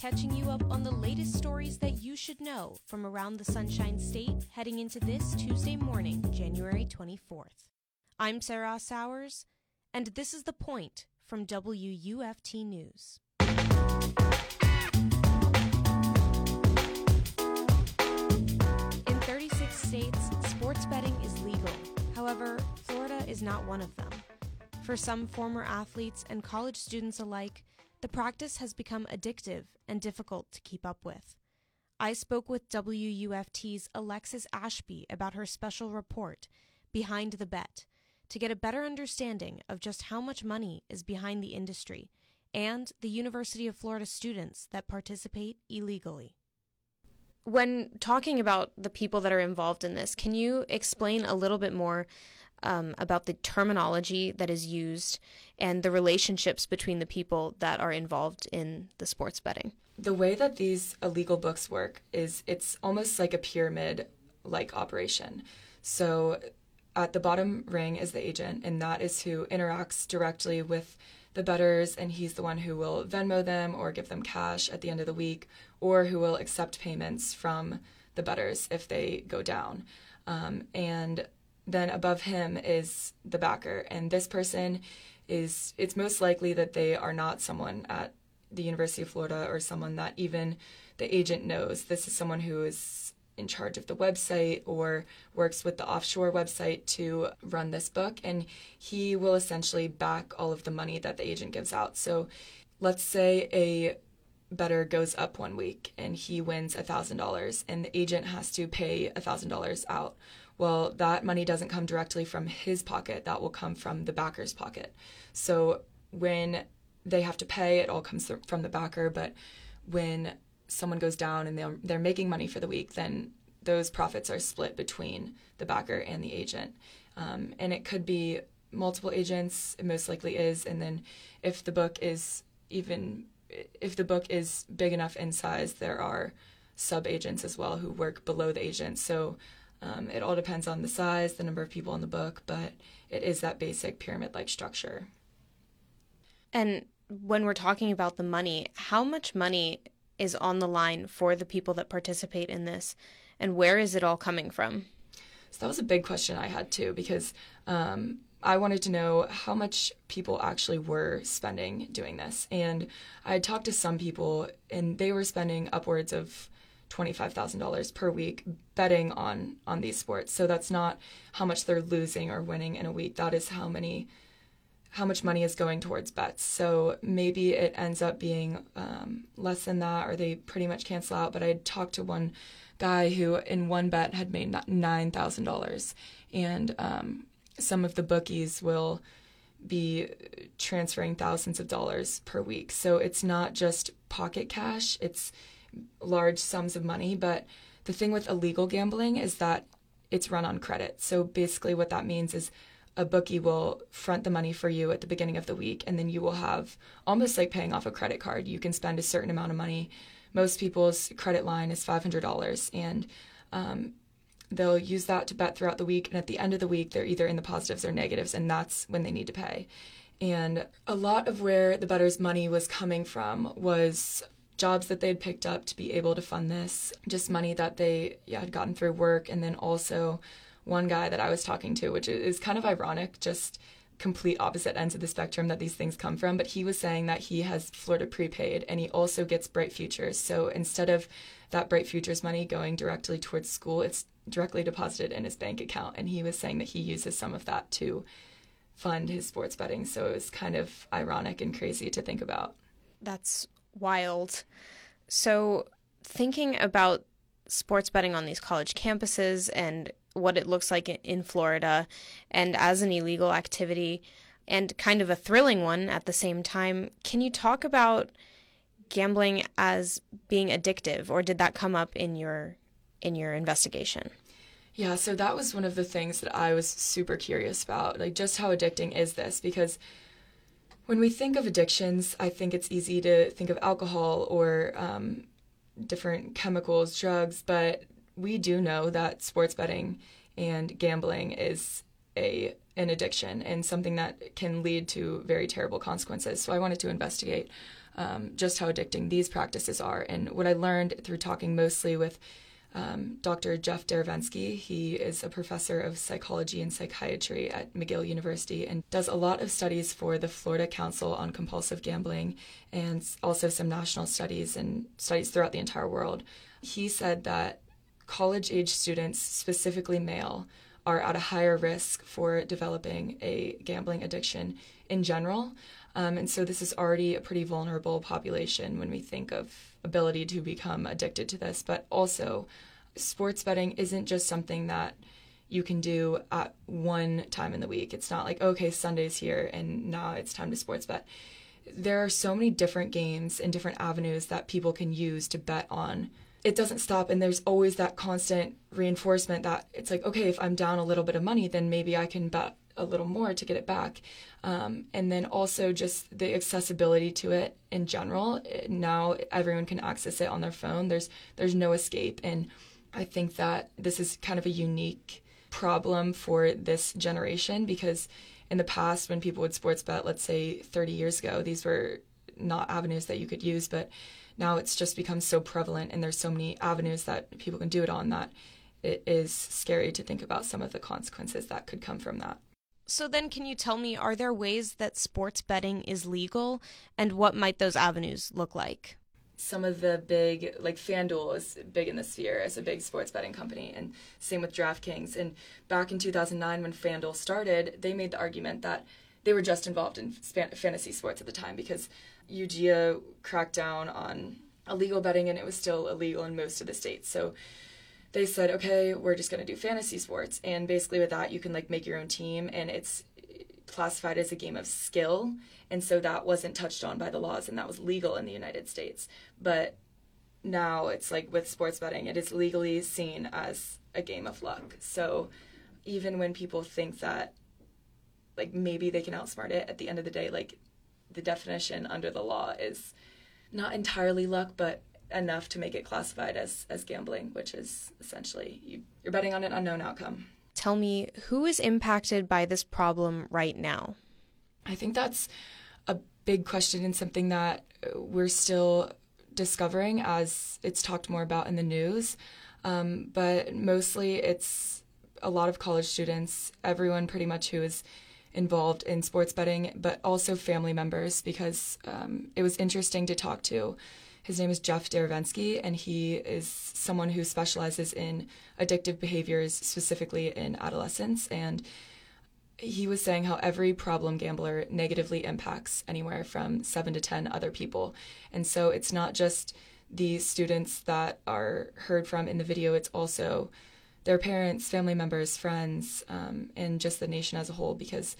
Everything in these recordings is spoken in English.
catching you up on the latest stories that you should know from around the Sunshine State heading into this Tuesday morning, January 24th. I'm Serra Sowers, and this is The Point from WUFT News. In 36 states, sports betting is legal. However, Florida is not one of them. For some former athletes and college students alike, the practice has become addictive and difficult to keep up with. I spoke with WUFT's Alexis Ashby about her special report, Behind the Bet, to get a better understanding of just how much money is behind the industry and the University of Florida students that participate illegally. When talking about the people that are involved in this, can you explain a little bit more um, about the terminology that is used and the relationships between the people that are involved in the sports betting. The way that these illegal books work is it's almost like a pyramid like operation. So at the bottom ring is the agent, and that is who interacts directly with the bettors, and he's the one who will Venmo them or give them cash at the end of the week, or who will accept payments from the bettors if they go down. Um, and then above him is the backer. And this person is it's most likely that they are not someone at the University of Florida or someone that even the agent knows. This is someone who is in charge of the website or works with the offshore website to run this book. And he will essentially back all of the money that the agent gives out. So let's say a bettor goes up one week and he wins $1000 and the agent has to pay $1000 out well, that money doesn't come directly from his pocket, that will come from the backer's pocket. So when they have to pay, it all comes from the backer, but when someone goes down and they're, they're making money for the week, then those profits are split between the backer and the agent. Um, and it could be multiple agents, it most likely is. And then if the book is even, if the book is big enough in size, there are sub agents as well who work below the agent. So um, it all depends on the size, the number of people in the book, but it is that basic pyramid like structure. And when we're talking about the money, how much money is on the line for the people that participate in this, and where is it all coming from? So that was a big question I had too, because um, I wanted to know how much people actually were spending doing this. And I had talked to some people, and they were spending upwards of $25,000 per week betting on on these sports. So that's not how much they're losing or winning in a week. That is how many how much money is going towards bets. So maybe it ends up being um, less than that, or they pretty much cancel out. But I talked to one guy who, in one bet, had made nine thousand dollars, and um, some of the bookies will be transferring thousands of dollars per week. So it's not just pocket cash; it's large sums of money. But the thing with illegal gambling is that it's run on credit. So basically, what that means is a bookie will front the money for you at the beginning of the week, and then you will have almost like paying off a credit card. You can spend a certain amount of money. Most people's credit line is $500, and um, they'll use that to bet throughout the week. And at the end of the week, they're either in the positives or negatives, and that's when they need to pay. And a lot of where the bettor's money was coming from was jobs that they'd picked up to be able to fund this, just money that they yeah, had gotten through work, and then also one guy that I was talking to, which is kind of ironic, just complete opposite ends of the spectrum that these things come from, but he was saying that he has Florida prepaid and he also gets Bright Futures. So instead of that Bright Futures money going directly towards school, it's directly deposited in his bank account. And he was saying that he uses some of that to fund his sports betting. So it was kind of ironic and crazy to think about. That's wild. So, thinking about sports betting on these college campuses and what it looks like in Florida, and as an illegal activity, and kind of a thrilling one at the same time, can you talk about gambling as being addictive, or did that come up in your in your investigation? Yeah, so that was one of the things that I was super curious about. Like, just how addicting is this? Because when we think of addictions, I think it's easy to think of alcohol or um, different chemicals, drugs, but we do know that sports betting and gambling is a an addiction and something that can lead to very terrible consequences. So I wanted to investigate um, just how addicting these practices are. And what I learned through talking mostly with um, Dr. Jeff Derevensky. He is a professor of psychology and psychiatry at McGill University and does a lot of studies for the Florida Council on Compulsive Gambling and also some national studies and studies throughout the entire world. He said that college age students, specifically male, are at a higher risk for developing a gambling addiction in general. Um, and so this is already a pretty vulnerable population when we think of ability to become addicted to this. But also, sports betting isn't just something that you can do at one time in the week. It's not like, okay, Sunday's here and now it's time to sports bet. There are so many different games and different avenues that people can use to bet on. It doesn't stop, and there's always that constant reinforcement that it's like, okay, if I'm down a little bit of money, then maybe I can bet a little more to get it back. Um, and then also just the accessibility to it in general. Now everyone can access it on their phone. There's there's no escape, and I think that this is kind of a unique problem for this generation because in the past when people would sports bet, let's say 30 years ago, these were not avenues that you could use, but now it's just become so prevalent and there's so many avenues that people can do it on that it is scary to think about some of the consequences that could come from that. So then can you tell me are there ways that sports betting is legal and what might those avenues look like? Some of the big like FanDuel is big in the sphere as a big sports betting company and same with DraftKings and back in 2009 when FanDuel started, they made the argument that they were just involved in fantasy sports at the time because UGA cracked down on illegal betting and it was still illegal in most of the states. So they said, okay, we're just going to do fantasy sports. And basically, with that, you can like make your own team, and it's classified as a game of skill. And so that wasn't touched on by the laws, and that was legal in the United States. But now it's like with sports betting, it is legally seen as a game of luck. So even when people think that like maybe they can outsmart it, at the end of the day, like the definition under the law is not entirely luck, but enough to make it classified as as gambling, which is essentially you, you're betting on an unknown outcome. Tell me, who is impacted by this problem right now? I think that's a big question and something that we're still discovering as it's talked more about in the news. Um, but mostly it's a lot of college students, everyone pretty much who is involved in sports betting, but also family members because um, it was interesting to talk to his name is Jeff Derevensky, and he is someone who specializes in addictive behaviors, specifically in adolescence. And he was saying how every problem gambler negatively impacts anywhere from seven to 10 other people. And so it's not just the students that are heard from in the video, it's also their parents, family members, friends, um, and just the nation as a whole because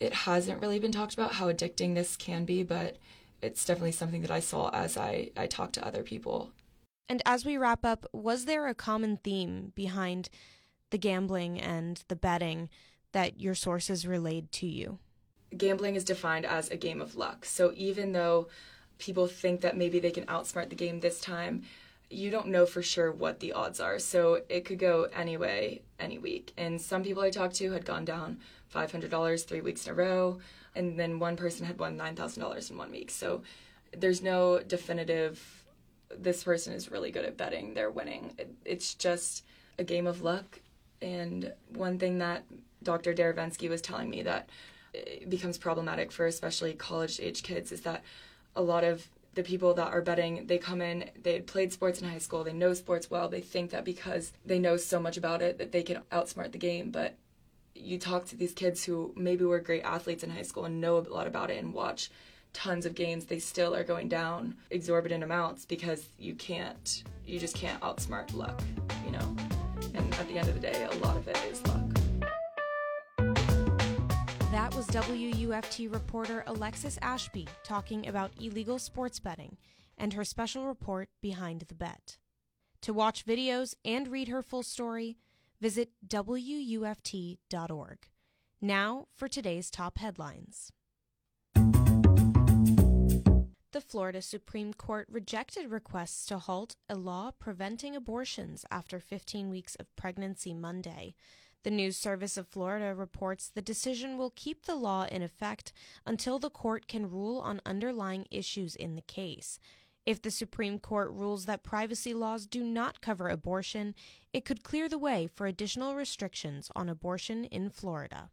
it hasn't really been talked about how addicting this can be, but it's definitely something that I saw as I, I talked to other people. And as we wrap up, was there a common theme behind the gambling and the betting that your sources relayed to you? Gambling is defined as a game of luck. So even though people think that maybe they can outsmart the game this time, you don't know for sure what the odds are. So it could go any way, any week. And some people I talked to had gone down $500 three weeks in a row and then one person had won $9,000 in one week. So there's no definitive, this person is really good at betting, they're winning. It, it's just a game of luck. And one thing that Dr. Derevensky was telling me that eh, becomes problematic for especially college age kids is that a lot of the people that are betting, they come in, they had played sports in high school, they know sports well, they think that because they know so much about it that they can outsmart the game, but you talk to these kids who maybe were great athletes in high school and know a lot about it and watch tons of games, they still are going down exorbitant amounts because you can't, you just can't outsmart luck, you know? And at the end of the day, a lot of it is luck. That was WUFT reporter Alexis Ashby talking about illegal sports betting and her special report Behind the Bet. To watch videos and read her full story, visit WUFT.org. Now for today's top headlines. The Florida Supreme Court rejected requests to halt a law preventing abortions after 15 weeks of pregnancy Monday. The News Service of Florida reports the decision will keep the law in effect until the court can rule on underlying issues in the case. If the Supreme Court rules that privacy laws do not cover abortion, it could clear the way for additional restrictions on abortion in Florida.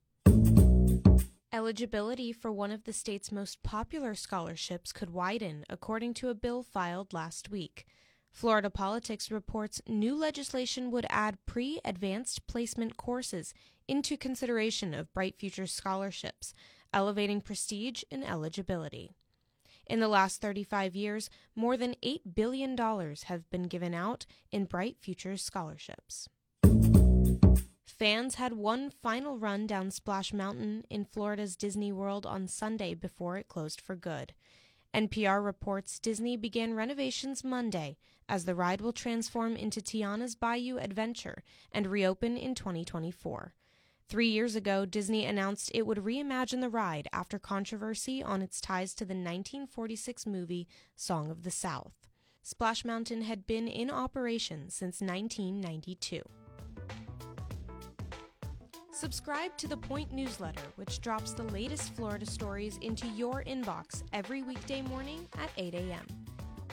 Eligibility for one of the state's most popular scholarships could widen, according to a bill filed last week. Florida Politics reports new legislation would add pre advanced placement courses into consideration of Bright Futures scholarships, elevating prestige and eligibility. In the last 35 years, more than $8 billion have been given out in Bright Futures scholarships. Fans had one final run down Splash Mountain in Florida's Disney World on Sunday before it closed for good. NPR reports Disney began renovations Monday as the ride will transform into Tiana's Bayou Adventure and reopen in 2024. Three years ago, Disney announced it would reimagine the ride after controversy on its ties to the 1946 movie Song of the South. Splash Mountain had been in operation since 1992. Subscribe to the Point newsletter, which drops the latest Florida stories into your inbox every weekday morning at 8 a.m.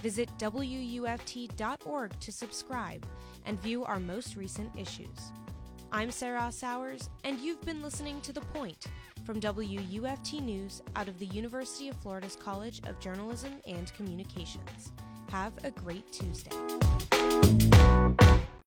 Visit WUFT.org to subscribe and view our most recent issues. I'm Serra Sowers, and you've been listening to The Point from WUFT News out of the University of Florida's College of Journalism and Communications. Have a great Tuesday.